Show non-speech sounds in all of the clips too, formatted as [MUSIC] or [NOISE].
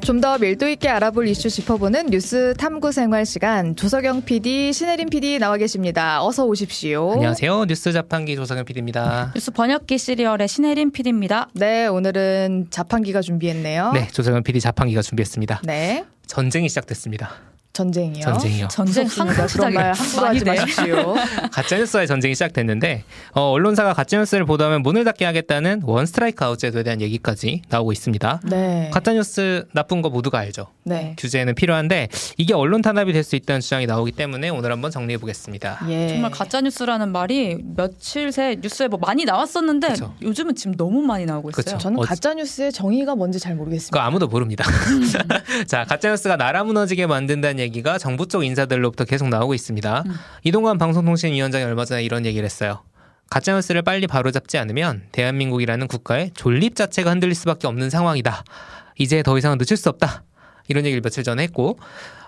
좀 더 밀도 있게 알아볼 이슈 짚어보는 뉴스 탐구 생활 시간 조석영 PD, 신혜림 PD 나와 계십니다. 어서 오십시오. 안녕하세요. 뉴스 자판기 조석영 PD입니다. 뉴스 번역기 시리얼의 신혜림 PD입니다. 네, 오늘은 자판기가 준비했네요. 네, 조석영 PD 자판기가 준비했습니다. 네. 전쟁이 시작됐습니다. 전쟁이요. 전쟁이요. 전쟁. 그런 말 함부로 하지 마십시오. 가짜뉴스와의 전쟁이 시작됐는데 어, 언론사가 가짜뉴스를 보도하면 문을 닫게 하겠다는 one strike out 제도에 대한 얘기까지 나오고 있습니다. 네. 가짜뉴스 나쁜 거 모두가 알죠. 네. 규제는 필요한데 이게 언론 탄압이 될 수 있다는 주장이 나오기 때문에 오늘 한번 정리해 보겠습니다. 예. 정말 가짜 뉴스라는 말이 며칠 새 뉴스에 뭐 많이 나왔었는데 그쵸. 요즘은 지금 너무 많이 나오고 있어요. 그쵸. 저는 어- 가짜 뉴스의 정의가 뭔지 잘 모르겠습니다. 아무도 모릅니다. [LAUGHS] 자, 가짜뉴스가 나라 무너지게 만든다는 얘기가 정부 쪽 인사들로부터 계속 나오고 있습니다. 음. 이동관 방송통신위원장이 얼마 전에 이런 얘기를 했어요. 가짜뉴스를 빨리 바로잡지 않으면 대한민국이라는 국가의 존립 자체가 흔들릴 수밖에 없는 상황이다. 이제 더 이상은 늦출 수 없다. 이런 얘기를 며칠 전에 했고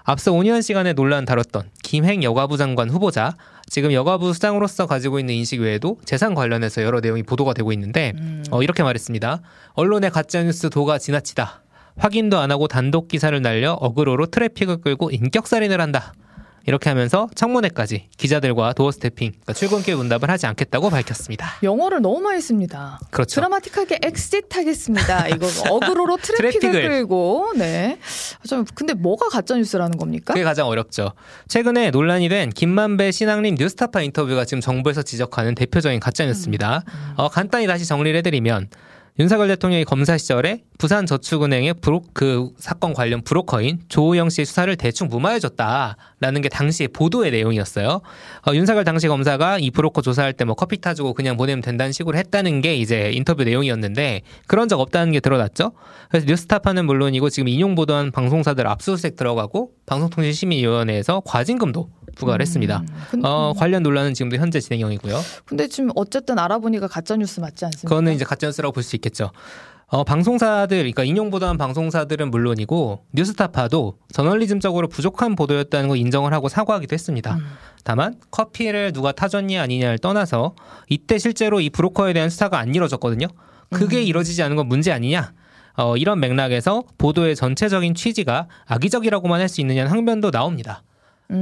앞서 5년 시간에 논란 다뤘던 김행 여가부 장관 후보자 지금 여가부 수장으로서 가지고 있는 인식 외에도 재산 관련해서 여러 내용이 보도가 되고 있는데 음. 어, 이렇게 말했습니다. 언론의 가짜뉴스 도가 지나치다. 확인도 안 하고 단독 기사를 날려 어그로로 트래픽을 끌고 인격살인을 한다. 이렇게 하면서 청문회까지 기자들과 doorstepping, 그러니까 출근길 문답을 하지 않겠다고 밝혔습니다. 영어를 너무 많이 씁니다. 그렇죠. 드라마틱하게 엑짓 하겠습니다. 이거 [LAUGHS] 어그로로 트래픽을 트래픽을. 끌고 네. 아, 좀 근데 뭐가 가짜 뉴스라는 겁니까? 그게 가장 어렵죠. 최근에 논란이 된 김만배 신앙림 뉴스타파 인터뷰가 지금 정부에서 지적하는 대표적인 가짜 뉴스입니다. 어, 간단히 다시 정리를 해드리면 윤석열 대통령이 검사 시절에 부산저축은행의 브로, 그 사건 관련 브로커인 조우영 씨의 수사를 대충 무마해줬다라는 게 당시 보도의 내용이었어요. 어, 윤석열 당시 검사가 이 브로커 조사할 때 뭐 커피 타주고 그냥 보내면 된다는 식으로 했다는 게 이제 인터뷰 내용이었는데 그런 적 없다는 게 드러났죠. 그래서 뉴스타파는 물론이고 지금 인용 보도한 방송사들 압수수색 들어가고 방송통신심의위원회에서 과징금도 부과를 했습니다. 근- 어, 관련 논란은 지금도 현재 진행형이고요. 근데 지금 어쨌든 알아보니까 가짜 뉴스 맞지 않습니까? 그거는 이제 가짜뉴스라고 볼 수 있 겠죠. 어, 방송사들, 그러니까 인용 보도한 방송사들은 물론이고 뉴스타파도 저널리즘적으로 부족한 보도였다는 걸 인정을 하고 사과하기도 했습니다. 음. 다만 커피를 누가 타줬냐 아니냐를 떠나서 이때 실제로 이 브로커에 대한 수사가 안 이루어졌거든요. 그게 음. 이루어지지 않은 건 문제 아니냐? 어, 이런 맥락에서 보도의 전체적인 취지가 악의적이라고만 할 수 있느냐는 항변도 나옵니다.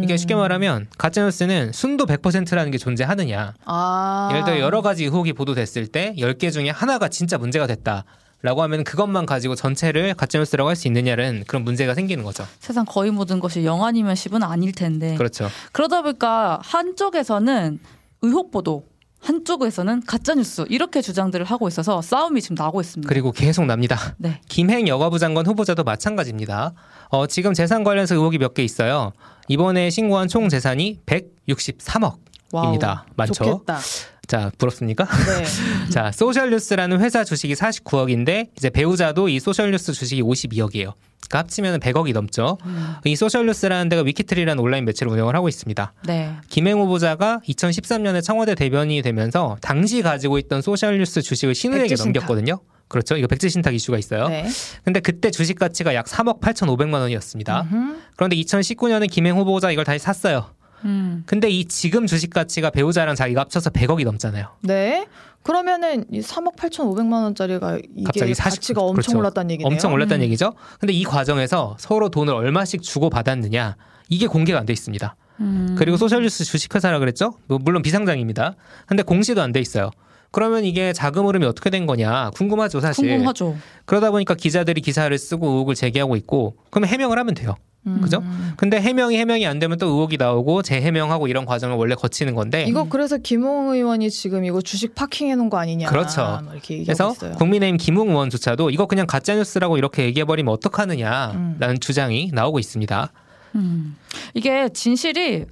이게 음. 쉽게 말하면 가짜뉴스는 순도 100%라는 게 존재하느냐? 아. 예를 들어 여러 가지 의혹이 보도됐을 때 10개 중에 하나가 진짜 문제가 됐다. 라고 하면 그것만 가지고 전체를 가짜뉴스라고 할 수 있느냐는 그런 문제가 생기는 거죠. 세상 거의 모든 것이 영 아니면 10은 아닐 텐데 그렇죠. 그러다 보니까 한쪽에서는 의혹 보도 한쪽에서는 가짜 뉴스 이렇게 주장들을 하고 있어서 싸움이 지금 나고 있습니다. 그리고 계속 납니다. 네. 김행 여가부 장관 후보자도 마찬가지입니다. 어, 지금 재산 관련해서 의혹이 몇 개 있어요. 이번에 신고한 총 재산이 163억입니다. 와우, 많죠? 좋겠다. 자, 부럽습니까? 네. [LAUGHS] 자, 소셜뉴스라는 회사 주식이 49억인데 이제 배우자도 이 소셜뉴스 주식이 52억이에요. 그러니까 합치면 100억이 넘죠. 음. 이 소셜뉴스라는 데가 위키트리라는 온라인 매체를 운영을 하고 있습니다. 네. 김행 후보자가 2013년에 청와대 대변인이 되면서 당시 가지고 있던 소셜뉴스 주식을 시누에게 백지신탁. 넘겼거든요. 그렇죠. 이거 백지신탁 이슈가 있어요. 네. 근데 그때 주식 가치가 약 3억 8,500만 원이었습니다. 음흠. 그런데 2019년에 김행 후보자 이걸 다시 샀어요. 음. 근데 이 지금 주식 가치가 배우자랑 자기가 합쳐서 100억이 넘잖아요. 네. 그러면은 이 3억 8,500만 원짜리가 이게 갑자기 40 가치가 엄청 그렇죠. 올랐다는 얘기네요. 엄청 올랐다는 음. 얘기죠. 근데 이 과정에서 서로 돈을 얼마씩 주고 받았느냐 이게 공개가 안 돼 있습니다. 음. 그리고 소셜뉴스 주식회사라 그랬죠. 뭐 물론 비상장입니다. 근데 공시도 안 돼 있어요. 그러면 이게 자금 흐름이 어떻게 된 거냐 궁금하죠 사실. 궁금하죠. 그러다 보니까 기자들이 기사를 쓰고 의혹을 제기하고 있고 그러면 해명을 하면 돼요. 음. 그죠? 근데 해명이 해명이 안 되면 또 의혹이 나오고 재해명하고 이런 과정을 원래 거치는 건데 이거 그래서 김홍 의원이 지금 이거 주식 파킹해 놓은 거 아니냐. 그렇죠. 뭐 그래서 있어요. 국민의힘 김웅 의원조차도 이거 그냥 가짜 뉴스라고 이렇게 얘기해 버리면 어떡하느냐라는 음. 주장이 나오고 있습니다. 음. 이게 진실이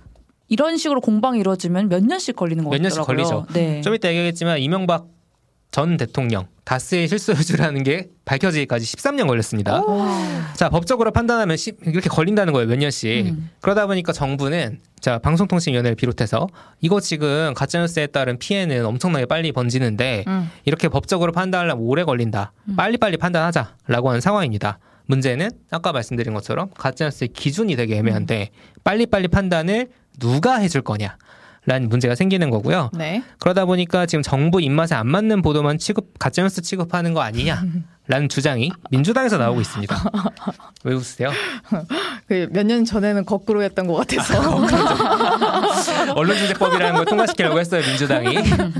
이런 식으로 공방이 이루어지면 몇 년씩 걸리는 것몇 년씩. 걸리죠. 네. 좀 이따 얘기하겠지만 이명박 전 대통령 다스의 실소유주라는 게 밝혀지기까지 13년 걸렸습니다. 와. 자 법적으로 판단하면 시- 이렇게 걸린다는 거예요 몇 년씩. 음. 그러다 보니까 정부는 자 방송통신위원회를 비롯해서 이거 지금 가짜뉴스에 따른 피해는 엄청나게 빨리 번지는데 음. 이렇게 법적으로 판단하려면 오래 걸린다. 빨리 빨리 판단하자라고 하는 상황입니다. 문제는 아까 말씀드린 것처럼 가짜뉴스의 기준이 되게 애매한데 빨리 빨리 판단을 누가 해줄 거냐. 라는 문제가 생기는 거고요. 네. 그러다 보니까 지금 정부 입맛에 안 맞는 보도만 취급 가짜뉴스 취급하는 거 아니냐라는 라는 주장이 민주당에서 나오고 있습니다. [LAUGHS] 왜 웃으세요? 그 몇 년 전에는 거꾸로 했던 것 같아서. 언론중재법이라는 걸 통과시키려고 했어요, 민주당이.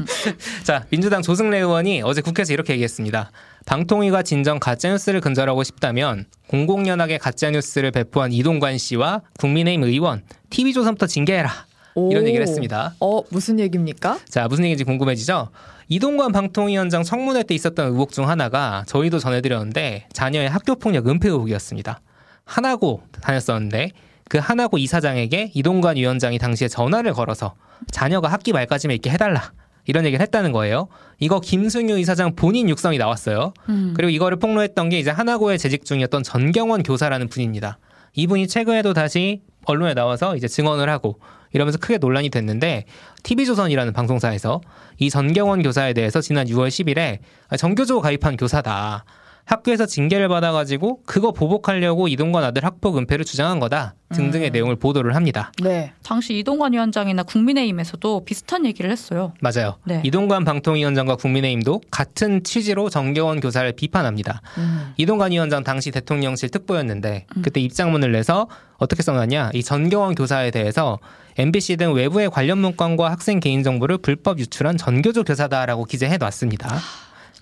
[LAUGHS] 자, 민주당 조승래 의원이 어제 국회에서 이렇게 얘기했습니다. 방통위가 진정 가짜뉴스를 근절하고 싶다면 공공연하게 가짜뉴스를 배포한 이동관 씨와 국민의힘 의원, TV조선부터 징계해라. 이런 오. 얘기를 했습니다. 어, 무슨 얘기입니까? 자, 무슨 얘기인지 궁금해지죠? 이동관 방통위원장 청문회 때 있었던 의혹 중 하나가 저희도 전해드렸는데 자녀의 학교 폭력 은폐 의혹이었습니다. 하나고 다녔었는데 그 하나고 이사장에게 이동관 위원장이 당시에 전화를 걸어서 자녀가 학기 말까지만 있게 해달라. 이런 얘기를 했다는 거예요. 이거 김승유 이사장 본인 육성이 나왔어요. 음. 그리고 이거를 폭로했던 게 이제 하나고에 재직 중이었던 전경원 교사라는 분입니다. 이분이 최근에도 다시 언론에 나와서 이제 증언을 하고 이러면서 크게 논란이 됐는데 TV조선이라는 방송사에서 이 전경원 교사에 대해서 지난 6월 10일에 정교조 가입한 교사다. 학교에서 징계를 받아가지고 그거 보복하려고 이동관 아들 학폭 은폐를 주장한 거다 등등의 음. 내용을 보도를 합니다. 네. 당시 이동관 위원장이나 국민의힘에서도 비슷한 얘기를 했어요. 맞아요. 네. 이동관 방통위원장과 국민의힘도 같은 취지로 정경원 교사를 비판합니다. 음. 이동관 위원장 당시 대통령실 특보였는데 음. 그때 입장문을 내서 어떻게 써놨냐 이 전경원 교사에 대해서 MBC 등 외부의 관련 문건과 학생 개인 정보를 불법 유출한 전교조 교사다라고 기재해 놨습니다.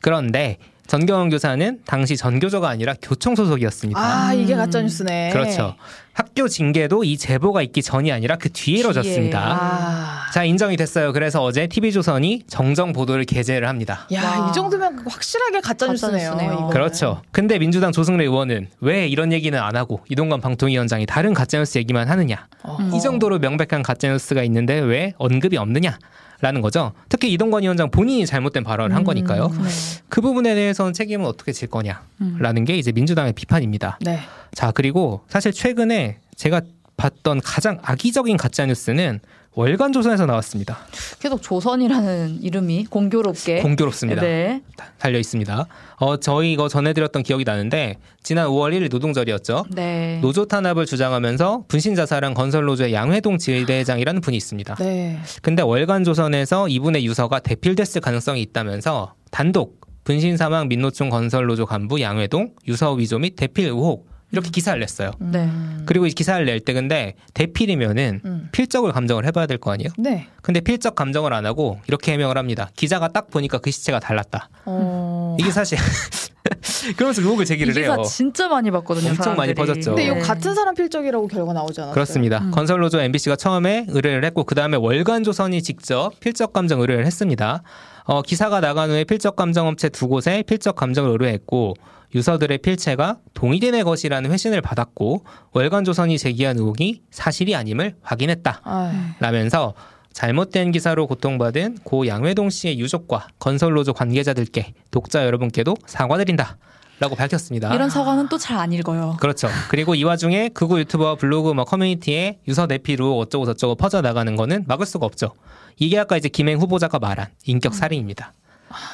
그런데 전경원 교사는 당시 전교조가 아니라 교총 소속이었습니다. 아, 이게 음. 가짜 뉴스네. 그렇죠. 학교 징계도 이 제보가 있기 전이 아니라 그 뒤에. 이뤄졌습니다. 아. 자 인정이 됐어요. 그래서 어제 TV조선이 정정 보도를 게재를 합니다. 야, 와. 이 정도면 확실하게 가짜 가짜 뉴스네요. 뉴스네요. 이거는. 그렇죠. 근데 민주당 조승래 의원은 왜 이런 얘기는 안 하고 이동관 방통위원장이 다른 가짜뉴스 얘기만 하느냐. 어. 음. 이 정도로 명백한 가짜뉴스가 있는데 왜 언급이 없느냐. 라는 거죠. 특히 이동관 위원장 본인이 잘못된 발언을 한 음. 거니까요. 네. 그 부분에 대해서는 책임은 어떻게 질 거냐라는 음. 게 이제 민주당의 비판입니다. 네. 자, 그리고 사실 최근에 제가 봤던 가장 악의적인 가짜뉴스는 월간 조선에서 나왔습니다. 계속 조선이라는 이름이 공교롭게 공교롭습니다. 네. 달려 있습니다. 어, 저희 이거 전해드렸던 기억이 나는데 지난 5월 1일 노동절이었죠. 네. 노조 탄압을 주장하면서 분신 자살한 건설노조의 양회동 지회대장이라는 분이 있습니다. 네. 근데 월간 조선에서 이분의 유서가 대필됐을 가능성이 있다면서 단독 분신 사망 민노총 건설노조 간부 양회동 유서 위조 및 대필 의혹 이렇게 기사를 냈어요. 네. 음. 그리고 이 기사를 낼 때 근데 대필이면은 음. 필적을 감정을 해봐야 될 거 아니에요? 네. 근데 필적 감정을 안 하고 이렇게 해명을 합니다. 기자가 딱 보니까 그 시체가 달랐다. 어. [LAUGHS] 이게 사실 [LAUGHS] 그러면서 의혹을 이 제기를 해요. 기사 진짜 많이 봤거든요. 엄청 많이 사람들이. 퍼졌죠. 근데 이거 네. 같은 사람 필적이라고 결과 나오지 않았어요? 그렇습니다. 음. 건설노조 MBC가 처음에 의뢰를 했고 그 다음에 월간조선이 직접 필적 감정 의뢰를 했습니다. 어, 기사가 나간 후에 필적 감정 업체 두 곳에 필적 감정을 의뢰했고 유서들의 필체가 동의된의 것이라는 회신을 받았고 월간조선이 제기한 의혹이 사실이 아님을 확인했다. 아, 라면서 잘못된 기사로 고통받은 고 양회동 씨의 유족과 건설노조 관계자들께 독자 여러분께도 사과드린다. 라고 밝혔습니다. 이런 사과는 또 잘 안 읽어요. 그렇죠. 그리고 이 와중에 극우 유튜버 블로그 뭐 커뮤니티에 유서 내피로 어쩌고 저쩌고 퍼져 나가는 거는 막을 수가 없죠. 이게 아까 이제 김행 후보자가 말한 인격 살인입니다.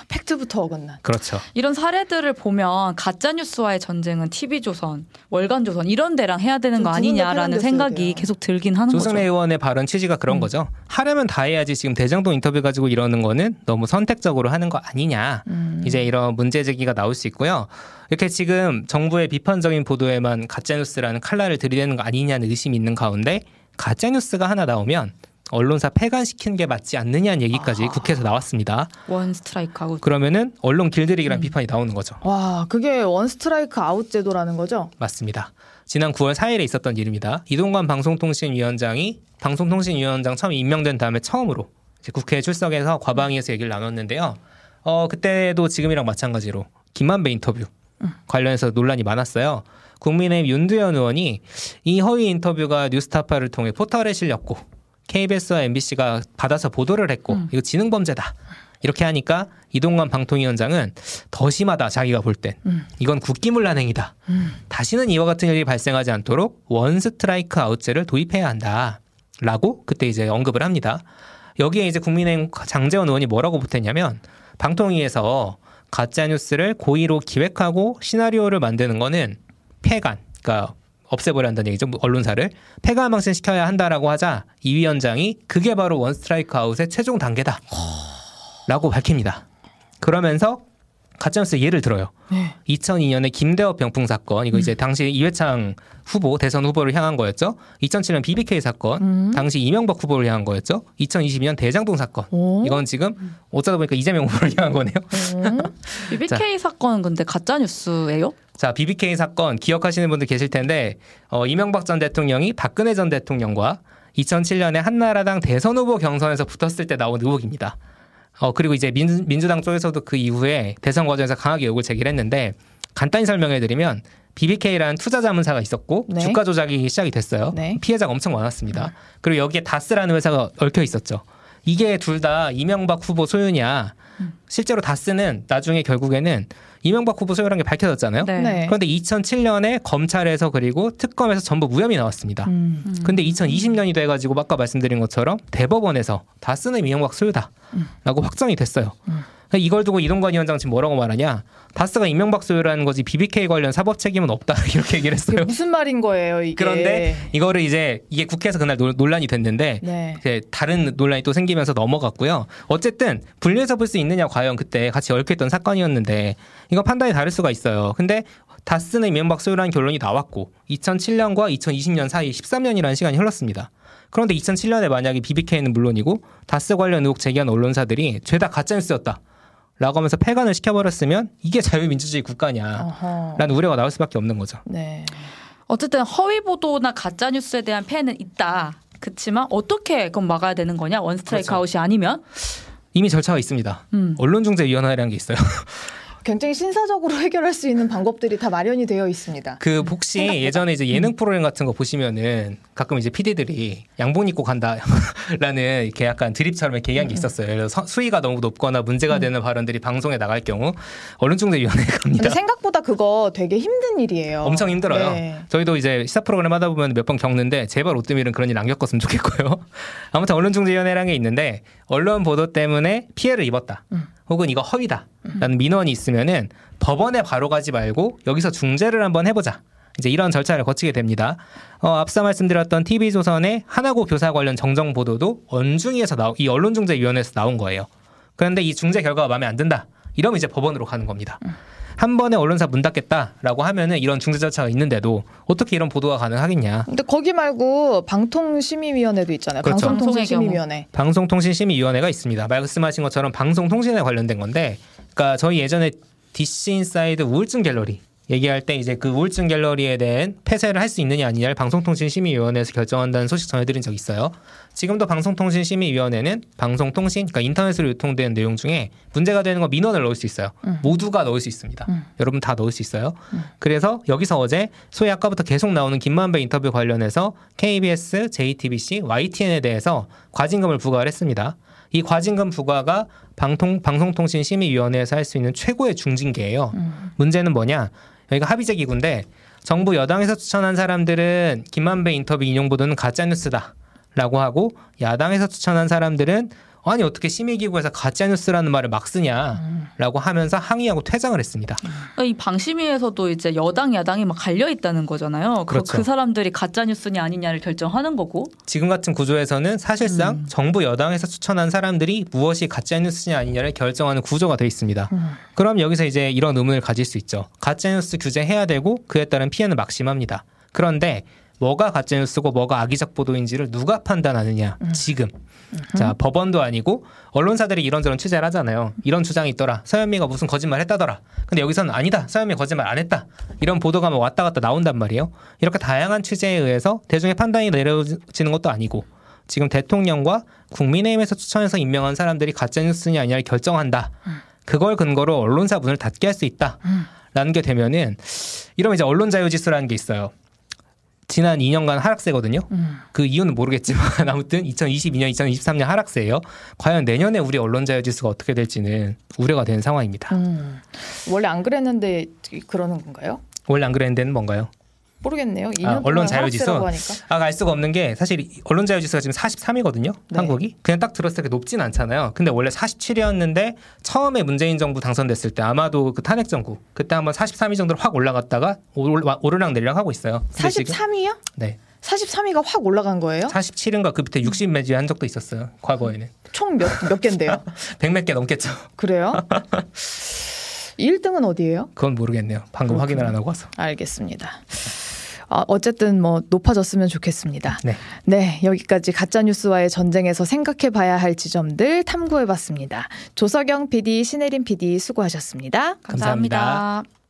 팩트부터 어긋난. 그렇죠. 이런 사례들을 보면 가짜 뉴스와의 전쟁은 TV조선, 월간 조선 이런 데랑 해야 되는 좀거 아니냐라는 생각이 돼요. 계속 들긴 하는 조승래 거죠. 의원의 발언 취지가 그런 음. 거죠. 하려면 다 해야지 지금 대장동 인터뷰 가지고 이러는 거는 너무 선택적으로 하는 거 아니냐. 음. 이제 이런 문제 제기가 나올 수 있고요. 이렇게 지금 정부의 비판적인 보도에만 가짜 뉴스라는 칼날을 들이대는 거 아니냐는 의심이 있는 가운데 가짜 뉴스가 하나 나오면 언론사 폐간시키는 게 맞지 않느냐는 얘기까지 아. 국회에서 나왔습니다. 원 스트라이크 아웃. 그러면은 언론 길들이기란 음. 비판이 나오는 거죠. 와, 그게 원 스트라이크 아웃 제도라는 거죠? 맞습니다. 지난 9월 4일에 있었던 일입니다. 이동관 방송통신위원장이 방송통신위원장 처음 임명된 다음에 처음으로 국회에 출석해서 과방위에서 얘기를 나눴는데요. 어 그때도 지금이랑 마찬가지로 김만배 인터뷰 관련해서 논란이 많았어요. 국민의힘 윤두현 의원이 이 허위 인터뷰가 뉴스타파를 통해 포털에 실렸고 KBS와 MBC가 받아서 보도를 했고 음. 이거 지능 범죄다. 이렇게 하니까 이동관 방통위원장은 더 심하다 자기가 볼땐 음. 이건 국기문란 행위다. 음. 다시는 이와 같은 일이 발생하지 않도록 원 스트라이크 아웃제를 도입해야 한다라고 그때 이제 언급을 합니다. 여기에 이제 국민의힘 장재원 의원이 뭐라고 보탰냐면 방통위에서 가짜 뉴스를 고의로 기획하고 시나리오를 만드는 거는 폐간, 그러니까 없애버려 한다는 얘기죠. 언론사를 폐간 망신 시켜야 한다라고 하자 이 위원장이 그게 바로 원 스트라이크 아웃의 최종 단계다. 라고 밝힙니다. 그러면서 가짜뉴스 예를 들어요. 네. 2002년에 김대업 병풍 사건 이거 이제 당시 이회창 후보 대선 후보를 향한 거였죠. 2007년 BBK 사건 음. 당시 이명박 후보를 향한 거였죠. 2022년 대장동 사건 오. 이건 지금 어쩌다 보니까 이재명 후보를 향한 거네요. 음. BBK 사건은 근데 가짜 뉴스예요? 자 BBK 사건 기억하시는 분들 계실 텐데 어, 이명박 전 대통령이 박근혜 전 대통령과 2007년에 한나라당 대선 후보 경선에서 붙었을 때 나온 의혹입니다. 어 그리고 이제 민, 민주당 쪽에서도 그 이후에 대선 과정에서 강하게 의혹을 제기했는데 간단히 설명해드리면 BBK라는 투자 자문사가 있었고 네. 주가 조작이 시작이 됐어요. 네. 피해자가 엄청 많았습니다. 그리고 여기에 다스라는 회사가 얽혀 있었죠. 이게 둘 다 이명박 후보 소유냐? 실제로 다스는 나중에 결국에는 이명박 후보 소유라는 게 밝혀졌잖아요. 네. 그런데 2007년에 검찰에서 그리고 특검에서 전부 무혐의 나왔습니다. 음. 근데 2020년이 돼가지고 아까 말씀드린 것처럼 대법원에서 다스는 이명박 소유다라고 확정이 됐어요. 음. 이걸 두고 이동관 위원장 지금 뭐라고 말하냐? 다스가 이명박 소유라는 거지 BBK 관련 사법 책임은 없다 [LAUGHS] 이렇게 얘기를 했어요. 무슨 말인 거예요, 이게? 그런데 이거를 이제 이게 국회에서 그날 논- 논란이 됐는데 네. 이제 다른 논란이 또 생기면서 넘어갔고요. 어쨌든 분리해서 볼 수 있느냐 과연 그때 같이 얽혀있던 사건이었는데 이거 판단이 다를 수가 있어요. 근데 다스는 이명박 소유라는 결론이 나왔고 2007년과 2020년 사이 13년이라는 시간이 흘렀습니다. 그런데 2007년에 만약에 BBK는 물론이고 다스 관련 의혹 제기한 언론사들이 죄다 가짜뉴스였다. 라고 하면서 폐간을 시켜버렸으면 이게 자유민주주의 국가냐 어허. 라는 우려가 나올 수밖에 없는 거죠. 네. 어쨌든 허위 보도나 가짜 뉴스에 대한 폐해는 있다. 그렇지만 어떻게 그건 막아야 되는 거냐? 원 스트라이크 그렇죠. 아웃이 아니면 이미 절차가 있습니다. 음. 언론중재위원회라는 게 있어요. [LAUGHS] 굉장히 신사적으로 [LAUGHS] 해결할 수 있는 방법들이 다 마련이 되어 있습니다. 그 혹시 예전에 이제 예능 프로그램 같은 거 보시면은 가끔 이제 PD들이 양복 입고 간다라는 [LAUGHS] 이렇게 약간 드립처럼 이렇게 얘기한 게 있었어요. 예를 들어 서- 수위가 너무 높거나 문제가 되는 발언들이 방송에 나갈 경우 언론중재위원회가 [LAUGHS] 갑니다. 생각보다 그거 되게 힘든 일이에요. 엄청 힘들어요. 네. 저희도 이제 시사 프로그램 하다 보면 몇 번 겪는데 제발 오뜨밀은 그런 일 안 겪었으면 좋겠고요. 아무튼 언론중재위원회라는 게 있는데 언론 보도 때문에 피해를 입었다. 음. 혹은 이거 허위다라는 민원이 있으면은 법원에 바로 가지 말고 여기서 중재를 한번 해보자. 이제 이런 절차를 거치게 됩니다. 어, 앞서 말씀드렸던 TV조선의 하나고 교사 관련 정정 보도도 언중위에서 나오, 이 언론중재위원회에서 나온 거예요. 그런데 이 중재 결과가 마음에 안 든다. 이러면 이제 법원으로 가는 겁니다. 한 번에 언론사 문 닫겠다라고 하면은 이런 중재 절차가 있는데도 어떻게 이런 보도가 가능하겠냐. 근데 거기 말고 방통심의위원회도 있잖아요. 그렇죠. 방송통신심의위원회. 방송통신심의위원회가 있습니다. 말씀하신 것처럼 방송통신에 관련된 건데, 그러니까 저희 예전에 DC 인사이드 우울증 갤러리 얘기할 때 이제 그 우울증 갤러리에 대한 폐쇄를 할 수 있느냐 아니냐를 방송통신심의위원회에서 결정한다는 소식 전해드린 적 있어요. 지금도 방송통신심의위원회는 방송통신, 그러니까 인터넷으로 유통되는 내용 중에 문제가 되는 거 민원을 넣을 수 있어요. 음. 모두가 넣을 수 있습니다. 음. 여러분 다 넣을 수 있어요. 그래서 여기서 어제 소위 아까부터 계속 나오는 김만배 인터뷰 관련해서 KBS, JTBC, YTN에 대해서 과징금을 부과를 했습니다. 이 과징금 부과가 방통, 방송통신심의위원회에서 할 수 있는 최고의 중징계예요. 문제는 뭐냐? 여기가 합의제 기구인데 정부 여당에서 추천한 사람들은 김만배 인터뷰 인용 보도는 가짜 뉴스다. 라고 하고 야당에서 추천한 사람들은 아니 어떻게 심의기구에서 가짜 뉴스라는 말을 막 쓰냐라고 하면서 항의하고 퇴장을 했습니다. 그러니까 이 방심위에서도 이제 여당 야당이 막 갈려 있다는 거잖아요. 그- 그렇죠. 그 사람들이 가짜 뉴스냐 아니냐를 결정하는 거고. 지금 같은 구조에서는 사실상 음. 정부 여당에서 추천한 사람들이 무엇이 가짜 뉴스냐 아니냐를 결정하는 구조가 돼 있습니다. 음. 그럼 여기서 이제 이런 의문을 가질 수 있죠. 가짜 뉴스 규제해야 되고 그에 따른 피해는 막심합니다. 그런데 뭐가 가짜 뉴스고 뭐가 악의적 보도인지를 누가 판단하느냐? 음. 지금. 자, 법원도 아니고 언론사들이 이런저런 취재를 하잖아요. 이런 주장이 있더라. 서현미가 무슨 거짓말 했다더라. 근데 여기서는 아니다. 서현미 거짓말 안 했다. 이런 보도가 막 왔다 갔다 나온단 말이에요. 이렇게 다양한 취재에 의해서 대중의 판단이 내려지는 것도 아니고 지금 대통령과 국민의힘에서 추천해서 임명한 사람들이 가짜뉴스냐 아니냐를 결정한다. 그걸 근거로 언론사 문을 닫게 할 수 있다. 라는 게 되면은 이러면 이제 언론 자유 지수라는 게 있어요. 지난 2년간 하락세거든요. 음. 그 이유는 모르겠지만 [LAUGHS] 아무튼 2022년, 2023년 하락세예요. 과연 내년에 우리 언론 자유 지수가 어떻게 될지는 우려가 되는 상황입니다. 음. 원래 안 그랬는데 그러는 건가요? 원래 안 그랬는 데는 뭔가요? 모르겠네요. 2년 아, 언론 자유지수? 하락세라고 하니까. 아, 알 수가 없는 게 사실 이 언론 자유 지수가 지금 43이거든요. 네. 한국이. 그냥 딱 들었을 때 높진 않잖아요. 근데 원래 47이었는데 처음에 문재인 정부 당선됐을 때 아마도 그 탄핵 정부 그때 한번 43위 정도로 확 올라갔다가 올- 오르락 내리락 하고 있어요. 근데 지금 43위요? 네. 43위가 확 올라간 거예요? 47인가 그 밑에 60 매지 한 적도 있었어요. 과거에는. 총 몇 몇 개인데요? [LAUGHS] 100몇 개 넘겠죠. 그래요? [LAUGHS] 1등은 어디예요? 그건 모르겠네요. 방금 그렇군요. 확인을 안 하고 와서. 알겠습니다. 어, 어쨌든 뭐 높아졌으면 좋겠습니다. 네. 네, 여기까지 가짜 뉴스와의 전쟁에서 생각해 봐야 할 지점들 탐구해 봤습니다. 조석영 PD, 신혜림 PD 수고하셨습니다. 감사합니다. 감사합니다.